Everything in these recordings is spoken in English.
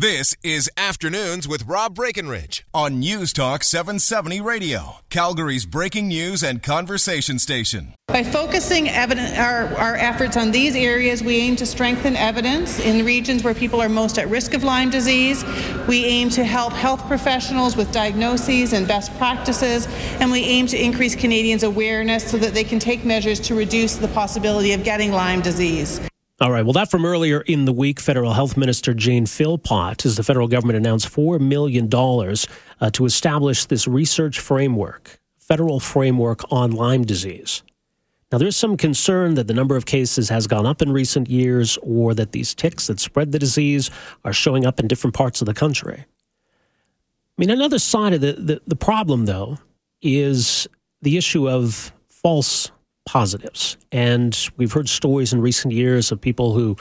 This is Afternoons with Rob Breckenridge on News Talk 770 Radio, Calgary's breaking news and conversation station. By focusing our, our efforts on these areas, we aim to strengthen evidence in regions where people are most at risk of Lyme disease. We aim to help health professionals with diagnoses and best practices, and we aim to increase Canadians' awareness so that they can take measures to reduce the possibility of getting Lyme disease. All right. Well, that from earlier in the week, Federal Health Minister Jane Philpott, as the federal government announced $4 million uh, to establish this research framework, federal framework on Lyme disease. Now, there's some concern that the number of cases has gone up in recent years or that these ticks that spread the disease are showing up in different parts of the country. I mean, another side of the, the, the problem, though, is the issue of false positives. And we've heard stories in recent years of people who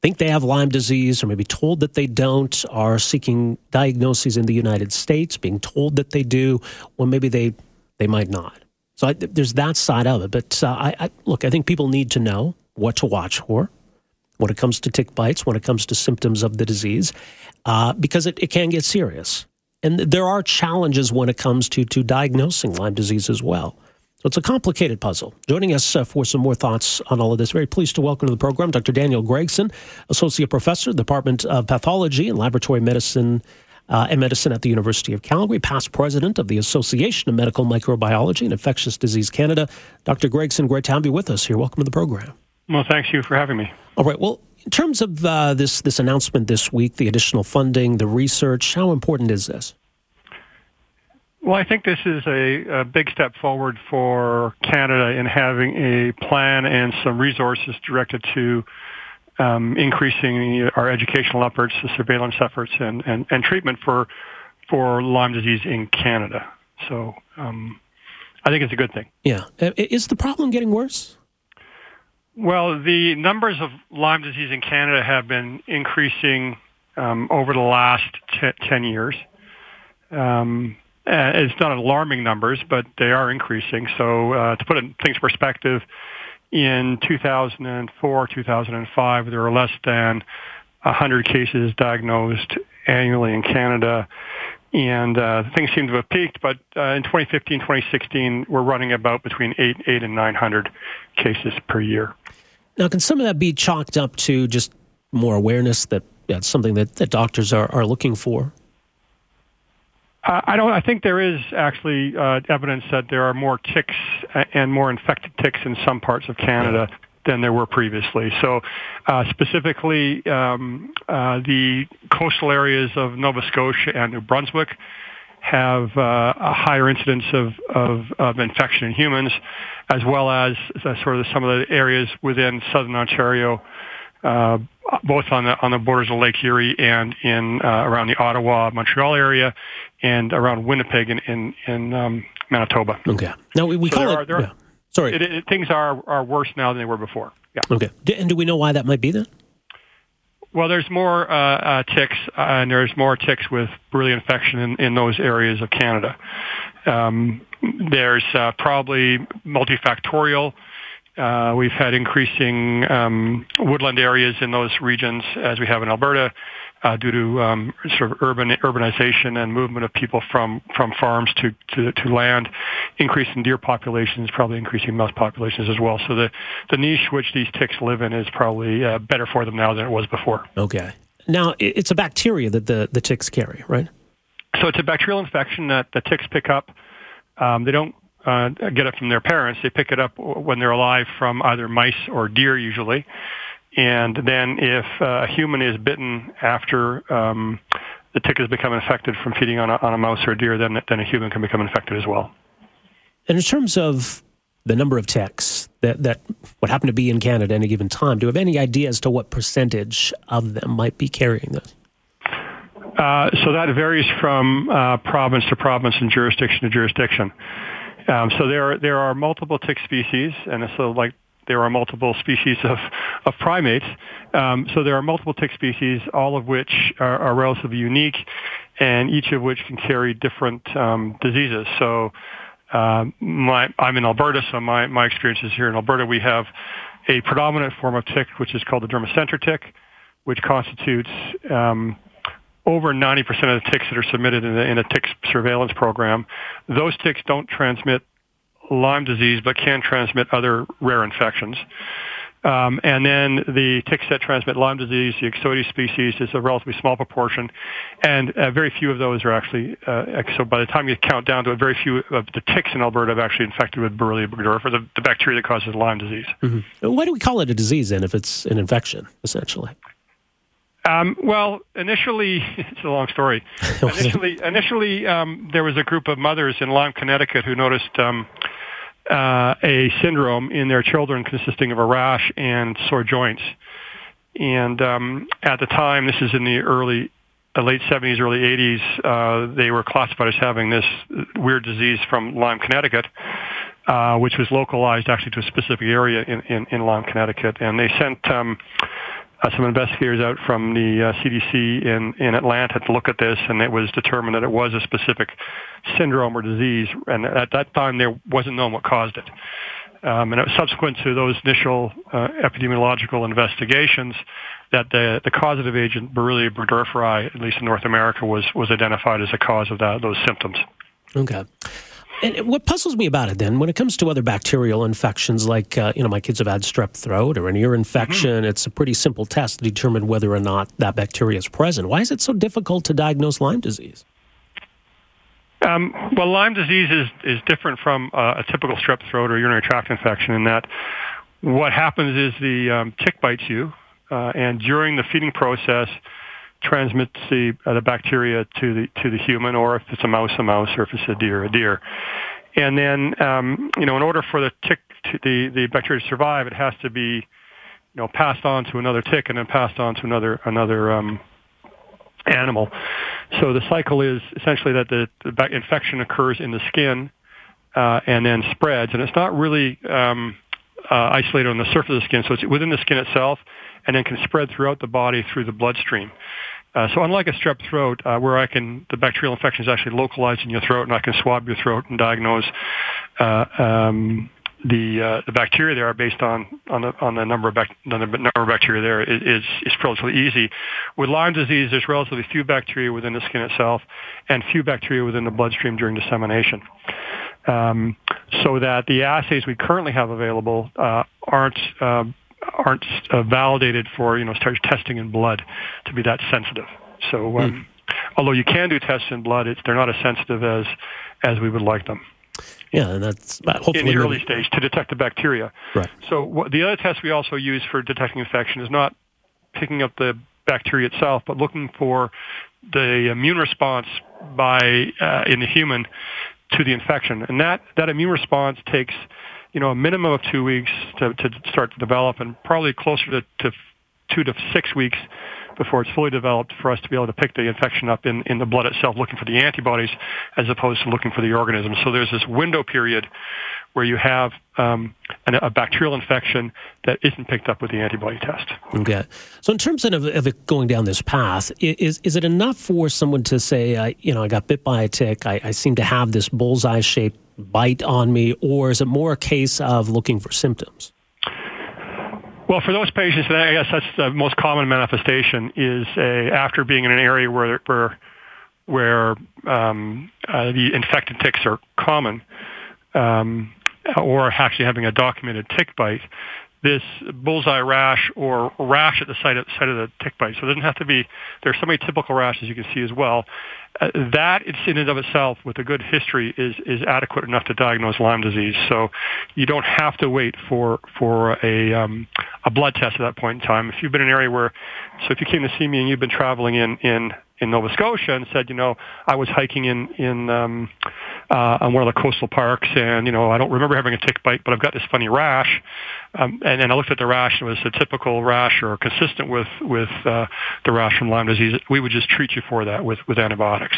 think they have Lyme disease or maybe told that they don't, are seeking diagnoses in the United States, being told that they do, when maybe they, they might not. So I, there's that side of it. But uh, I, I, look, I think people need to know what to watch for when it comes to tick bites, when it comes to symptoms of the disease, uh, because it, it can get serious. And there are challenges when it comes to, to diagnosing Lyme disease as well. So it's a complicated puzzle. Joining us uh, for some more thoughts on all of this, very pleased to welcome to the program Dr. Daniel Gregson, Associate Professor, Department of Pathology and Laboratory Medicine uh, and Medicine at the University of Calgary, past president of the Association of Medical Microbiology and Infectious Disease Canada. Dr. Gregson, great to have you with us here. Welcome to the program. Well, thanks you for having me. All right. Well, in terms of uh, this this announcement this week, the additional funding, the research, how important is this? Well, I think this is a, a, big step forward for Canada in having a plan and some resources directed to um, increasing our educational efforts, the surveillance efforts, and, and, and, treatment for for Lyme disease in Canada. So um, I think it's a good thing. Yeah. Uh, is the problem getting worse? Well, the numbers of Lyme disease in Canada have been increasing um, over the last t- 10 years. Um, uh, it's not alarming numbers, but they are increasing. So uh, to put in things perspective, in 2004, 2005, there were less than 100 cases diagnosed annually in Canada. And uh, things seem to have peaked, but uh, in 2015, 2016, we're running about between 8, 8 and 900 cases per year. Now, can some of that be chalked up to just more awareness that that's something that, that doctors are, are looking for? Uh, I don't. I think there is actually uh, evidence that there are more ticks and more infected ticks in some parts of Canada than there were previously. So, uh, specifically, um, uh, the coastal areas of Nova Scotia and New Brunswick have uh, a higher incidence of, of, of, infection in humans, as well as uh, sort of some of the areas within southern Ontario uh, both on the on the borders of Lake Erie and in uh, around the Ottawa, Montreal area, and around Winnipeg in in, in um, Manitoba. Okay. Now we, we so call it. Are, yeah. Sorry. It, it, things are are worse now than they were before. Yeah. Okay. And do we know why that might be then? Well, there's more uh, uh, ticks, uh, and there's more ticks with Borrelia infection in, in those areas of Canada. Um, there's uh, probably multifactorial uh, we've had increasing um, woodland areas in those regions as we have in Alberta uh, due to um, sort of urban urbanization and movement of people from, from farms to, to, to land. Increase in deer populations, probably increasing mouse populations as well. So the, the niche which these ticks live in is probably uh, better for them now than it was before. Okay. Now, it's a bacteria that the, the ticks carry, right? So it's a bacterial infection that the ticks pick up. Um, they don't uh, get it from their parents. They pick it up when they're alive from either mice or deer usually. And then if uh, a human is bitten after um, the tick has become infected from feeding on a, on a mouse or a deer, then, then a human can become infected as well. And in terms of the number of ticks that, that would happen to be in Canada at any given time, do you have any idea as to what percentage of them might be carrying this? Uh, so that varies from uh, province to province and jurisdiction to jurisdiction. Um, so there are, there are multiple tick species, and so like there are multiple species of, of primates. Um, so there are multiple tick species, all of which are, are relatively unique, and each of which can carry different um, diseases. So uh, my, I'm in Alberta, so my, my experience is here in Alberta. We have a predominant form of tick, which is called the dermacentor tick, which constitutes um, over 90% of the ticks that are submitted in, the, in a tick surveillance program, those ticks don't transmit Lyme disease, but can transmit other rare infections. Um, and then the ticks that transmit Lyme disease, the Ixodes species, is a relatively small proportion, and uh, very few of those are actually. Uh, so by the time you count down to it, very few of the ticks in Alberta have actually infected with Borrelia burgdorferi, the, the bacteria that causes Lyme disease. Mm-hmm. Why do we call it a disease then, if it's an infection, essentially? Um, well, initially, it's a long story. initially, initially um, there was a group of mothers in Lyme, Connecticut, who noticed um, uh, a syndrome in their children consisting of a rash and sore joints. And um, at the time, this is in the early, uh, late 70s, early 80s, uh, they were classified as having this weird disease from Lyme, Connecticut. Uh, which was localized actually to a specific area in, in, in Lyme, Connecticut. And they sent um, uh, some investigators out from the uh, CDC in, in Atlanta to look at this, and it was determined that it was a specific syndrome or disease. And at that time, there wasn't known what caused it. Um, and it was subsequent to those initial uh, epidemiological investigations that the, the causative agent Borrelia burgdorferi, at least in North America, was was identified as a cause of that, those symptoms. Okay. And what puzzles me about it then, when it comes to other bacterial infections, like, uh, you know, my kids have had strep throat or an ear infection, mm-hmm. it's a pretty simple test to determine whether or not that bacteria is present. Why is it so difficult to diagnose Lyme disease? Um, well, Lyme disease is, is different from uh, a typical strep throat or urinary tract infection in that what happens is the um, tick bites you, uh, and during the feeding process, transmits the uh, the bacteria to the to the human, or if it's a mouse, a mouse, or if it's a deer, a deer. And then, um, you know, in order for the tick, to, the the bacteria to survive, it has to be, you know, passed on to another tick, and then passed on to another another um, animal. So the cycle is essentially that the, the infection occurs in the skin uh, and then spreads, and it's not really um, uh, isolated on the surface of the skin, so it's within the skin itself, and then can spread throughout the body through the bloodstream. Uh, so unlike a strep throat, uh, where I can, the bacterial infection is actually localized in your throat, and I can swab your throat and diagnose uh, um, the uh, the bacteria there based on on the on the number of bac- the number of bacteria there is is relatively easy. With Lyme disease, there's relatively few bacteria within the skin itself, and few bacteria within the bloodstream during dissemination. Um, so that the assays we currently have available uh, aren't uh, aren't uh, validated for you know start testing in blood to be that sensitive. So um, mm. although you can do tests in blood, it's, they're not as sensitive as as we would like them. Yeah, and that's hopefully in the early stage to detect the bacteria. Right. So what, the other test we also use for detecting infection is not picking up the bacteria itself, but looking for the immune response by uh, in the human to the infection, and that that immune response takes you know, a minimum of two weeks to, to start to develop and probably closer to, to two to six weeks before it's fully developed for us to be able to pick the infection up in, in the blood itself, looking for the antibodies as opposed to looking for the organism. So there's this window period where you have um, an, a bacterial infection that isn't picked up with the antibody test. Okay. So in terms of, of it going down this path, is is it enough for someone to say, uh, you know, I got bit by a tick, I, I seem to have this bullseye shaped bite on me, or is it more a case of looking for symptoms? Well, for those patients, I guess that's the most common manifestation is a, after being in an area where where where um, uh, the infected ticks are common, um, or actually having a documented tick bite, this bullseye rash or rash at the site of, site of the tick bite. So it doesn't have to be. There's so many typical rashes you can see as well. Uh, that it's in and of itself, with a good history, is is adequate enough to diagnose Lyme disease. So you don't have to wait for for a um, a blood test at that point in time. If you've been in an area where, so if you came to see me and you've been traveling in in in Nova Scotia and said, you know, I was hiking in in um, uh, on one of the coastal parks, and you know, I don't remember having a tick bite, but I've got this funny rash. Um, and, and I looked at the rash, and it was a typical rash or consistent with with uh, the rash from Lyme disease. We would just treat you for that with with antibiotics.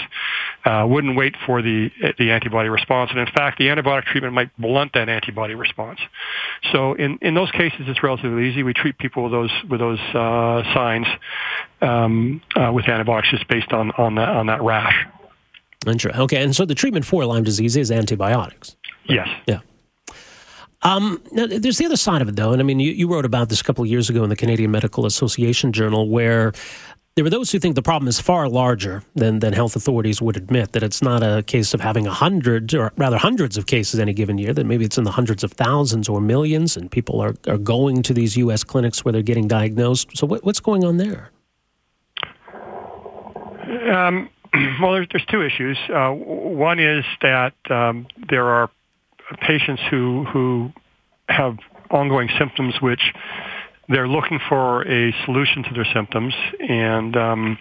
Uh, wouldn't wait for the the antibody response, and in fact, the antibiotic treatment might blunt that antibody response. So in in those cases, it's relatively easy. We treat people with those with those uh, signs um, uh, with antibiotics just based on on that on that rash. Interesting. Okay, and so the treatment for Lyme disease is antibiotics. Yes. Yeah. Um, now, there's the other side of it, though, and I mean, you, you wrote about this a couple of years ago in the Canadian Medical Association Journal, where There are those who think the problem is far larger than, than health authorities would admit, that it's not a case of having a hundred, or rather hundreds of cases any given year, that maybe it's in the hundreds of thousands or millions, and people are, are going to these U.S. clinics where they're getting diagnosed. So, what, what's going on there? Um, well, there's, there's two issues. Uh, one is that um, there are patients who, who have ongoing symptoms which they're looking for a solution to their symptoms, and um,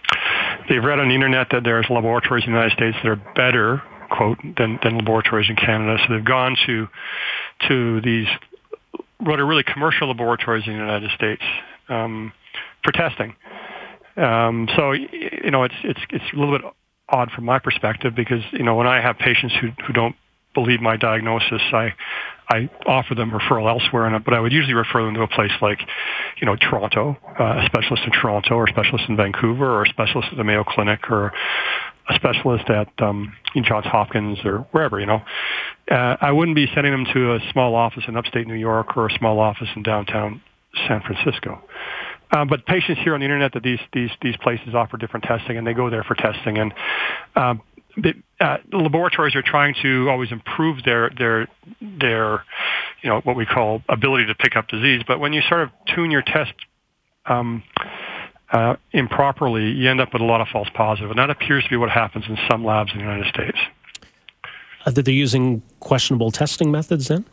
they've read on the internet that there's laboratories in the United States that are better, quote, than, than laboratories in Canada. So they've gone to to these what are really commercial laboratories in the United States um, for testing. Um, so you know, it's it's it's a little bit odd from my perspective because you know when I have patients who who don't believe my diagnosis, I I offer them referral elsewhere, and but I would usually refer them to a place like, you know, Toronto, uh, a specialist in Toronto, or a specialist in Vancouver, or a specialist at the Mayo Clinic, or a specialist at um, in Johns Hopkins, or wherever. You know, uh, I wouldn't be sending them to a small office in upstate New York or a small office in downtown San Francisco. Um, but patients hear on the internet that these these these places offer different testing, and they go there for testing. And um, the, uh, the laboratories are trying to always improve their their their you know what we call ability to pick up disease. But when you sort of tune your test um, uh, improperly, you end up with a lot of false positives positive, and that appears to be what happens in some labs in the United States. Uh, that they're using questionable testing methods, then.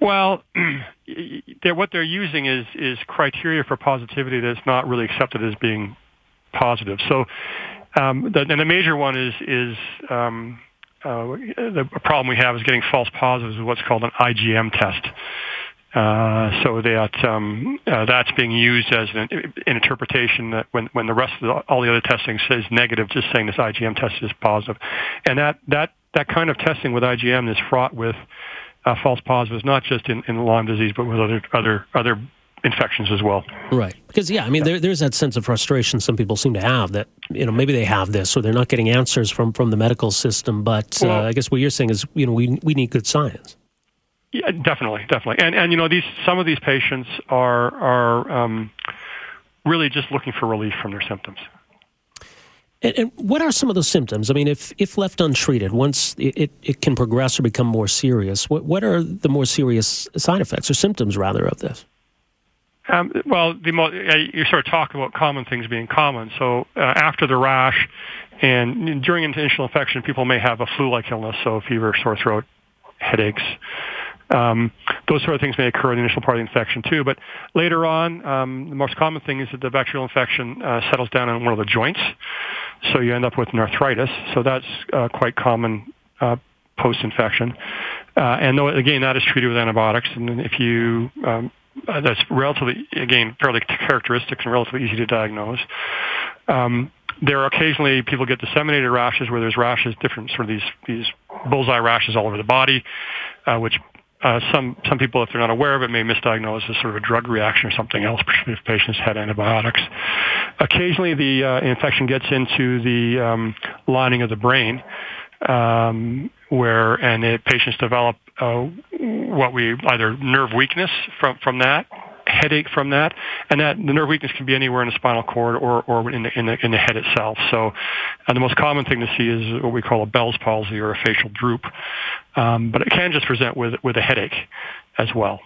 Well, they're, what they're using is is criteria for positivity that's not really accepted as being positive. So um, the, and the major one is is um, uh, the problem we have is getting false positives with what's called an IgM test. Uh, so that um, uh, that's being used as an, an, interpretation that when, when the rest of the, all the other testing says negative, just saying this IgM test is positive, and that that that kind of testing with IgM is fraught with uh, false positives, not just in, in Lyme disease, but with other other other infections as well. Right. Because yeah, I mean, there, there's that sense of frustration some people seem to have that you know maybe they have this or they're not getting answers from from the medical system. But uh, well, uh, I guess what you're saying is you know we we need good science. Yeah, definitely, definitely. And and you know these some of these patients are are um, really just looking for relief from their symptoms. And, and, what are some of those symptoms? I mean, if, if left untreated, once it, it can progress or become more serious, what, what are the more serious side effects or symptoms, rather, of this? Um, well, the mo- you sort of talk about common things being common. So uh, after the rash and during initial infection, people may have a flu-like illness, so fever, sore throat, headaches. Um, those sort of things may occur in the initial part of the infection too. But later on, um, the most common thing is that the bacterial infection uh, settles down in one of the joints, so you end up with an arthritis. So that's uh, quite common uh, post-infection. Uh, and though, again, that is treated with antibiotics. And if you um, uh, that's relatively, again, fairly characteristic and relatively easy to diagnose. Um, there are occasionally people get disseminated rashes where there's rashes, different sort of these these bullseye rashes all over the body, uh, which uh, some some people, if they're not aware of it, may misdiagnose as sort of a drug reaction or something else, particularly if patients had antibiotics. Occasionally, the uh, infection gets into the um, lining of the brain, um, where and the patients develop uh, what we either nerve weakness from from that headache from that, and that the nerve weakness can be anywhere in the spinal cord or, or in, the, in, the, in the head itself. So, and the most common thing to see is what we call a Bell's palsy or a facial droop, um, but it can just present with with a headache as well.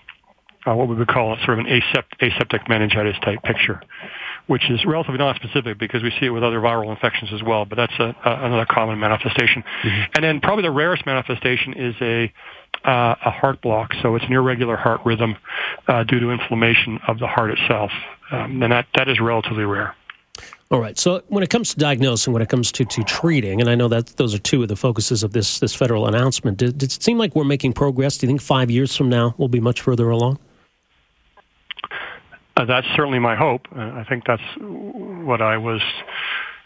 Uh, what we would call sort of an asept- aseptic meningitis type picture which is relatively non-specific because we see it with other viral infections as well, but that's a, a, another common manifestation. Mm-hmm. And then probably the rarest manifestation is a uh, a heart block, so it's an irregular heart rhythm uh, due to inflammation of the heart itself, um, and that that is relatively rare. All right. So when it comes to diagnosing, when it comes to, to treating, and I know that those are two of the focuses of this this federal announcement, does, does it seem like we're making progress? Do you think five years from now we'll be much further along? Uh, that's certainly my hope. Uh, I think that's what I was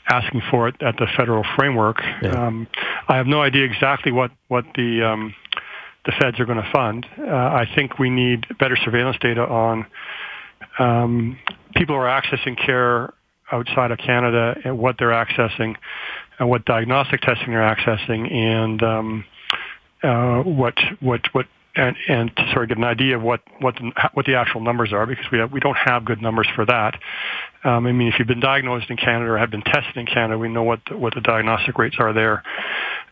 asking for at, at the federal framework. Yeah. Um, I have no idea exactly what what the um, the feds are going to fund. Uh, I think we need better surveillance data on um, people who are accessing care outside of Canada and what they're accessing, and what diagnostic testing they're accessing, and um, uh, what what what and, and to sort of get an idea of what what the, what the actual numbers are because we have, we don't have good numbers for that. Um, I mean, if you've been diagnosed in Canada or have been tested in Canada, we know what the, what the diagnostic rates are there.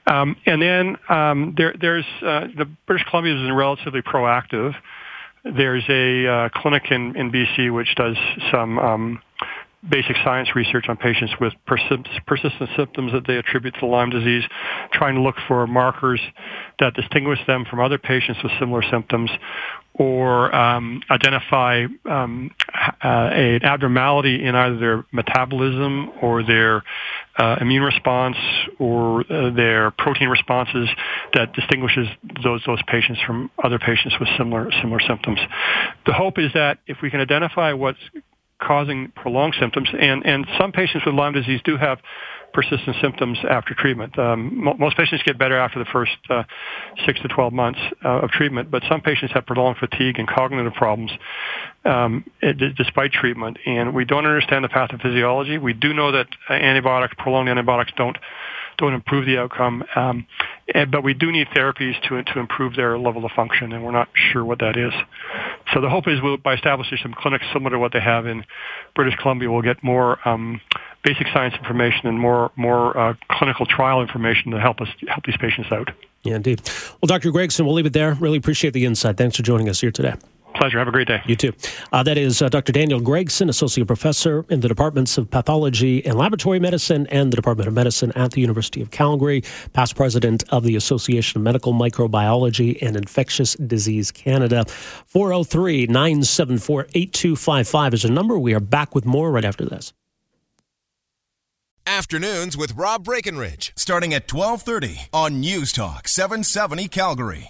Um, and then um, there, there's uh, the British Columbia been relatively proactive. There's a uh, clinic in, in BC which does some um, basic science research on patients with persist- persistent symptoms that they attribute to Lyme disease, trying to look for markers that distinguish them from other patients with similar symptoms or um, identify um, uh, an abnormality in either their metabolism or their uh, immune response or uh, their protein responses that distinguishes those those patients from other patients with similar similar symptoms. The hope is that if we can identify what's causing prolonged symptoms. And, and some patients with Lyme disease do have persistent symptoms after treatment. Um, mo- most patients get better after the first uh, six to 12 months uh, of treatment, but some patients have prolonged fatigue and cognitive problems um, it, despite treatment. And we don't understand the pathophysiology. We do know that antibiotics, prolonged antibiotics, don't don't improve the outcome. Um, and, but we do need therapies to to improve their level of function, and we're not sure what that is. So the hope is we'll, by establishing some clinics similar to what they have in British Columbia, we'll get more um, basic science information and more more uh, clinical trial information to help us help these patients out. Yeah, indeed. Well, Dr. Gregson, we'll leave it there. Really appreciate the insight. Thanks for joining us here today. Pleasure. Have a great day. You too. Uh, that is uh, Dr. Daniel Gregson, Associate Professor in the Departments of Pathology and Laboratory Medicine and the Department of Medicine at the University of Calgary, past president of the Association of Medical Microbiology and Infectious Disease Canada. 403 974 8255 is a number. We are back with more right after this. Afternoons with Rob Breckenridge, starting at 1230 on News Talk 770 Calgary.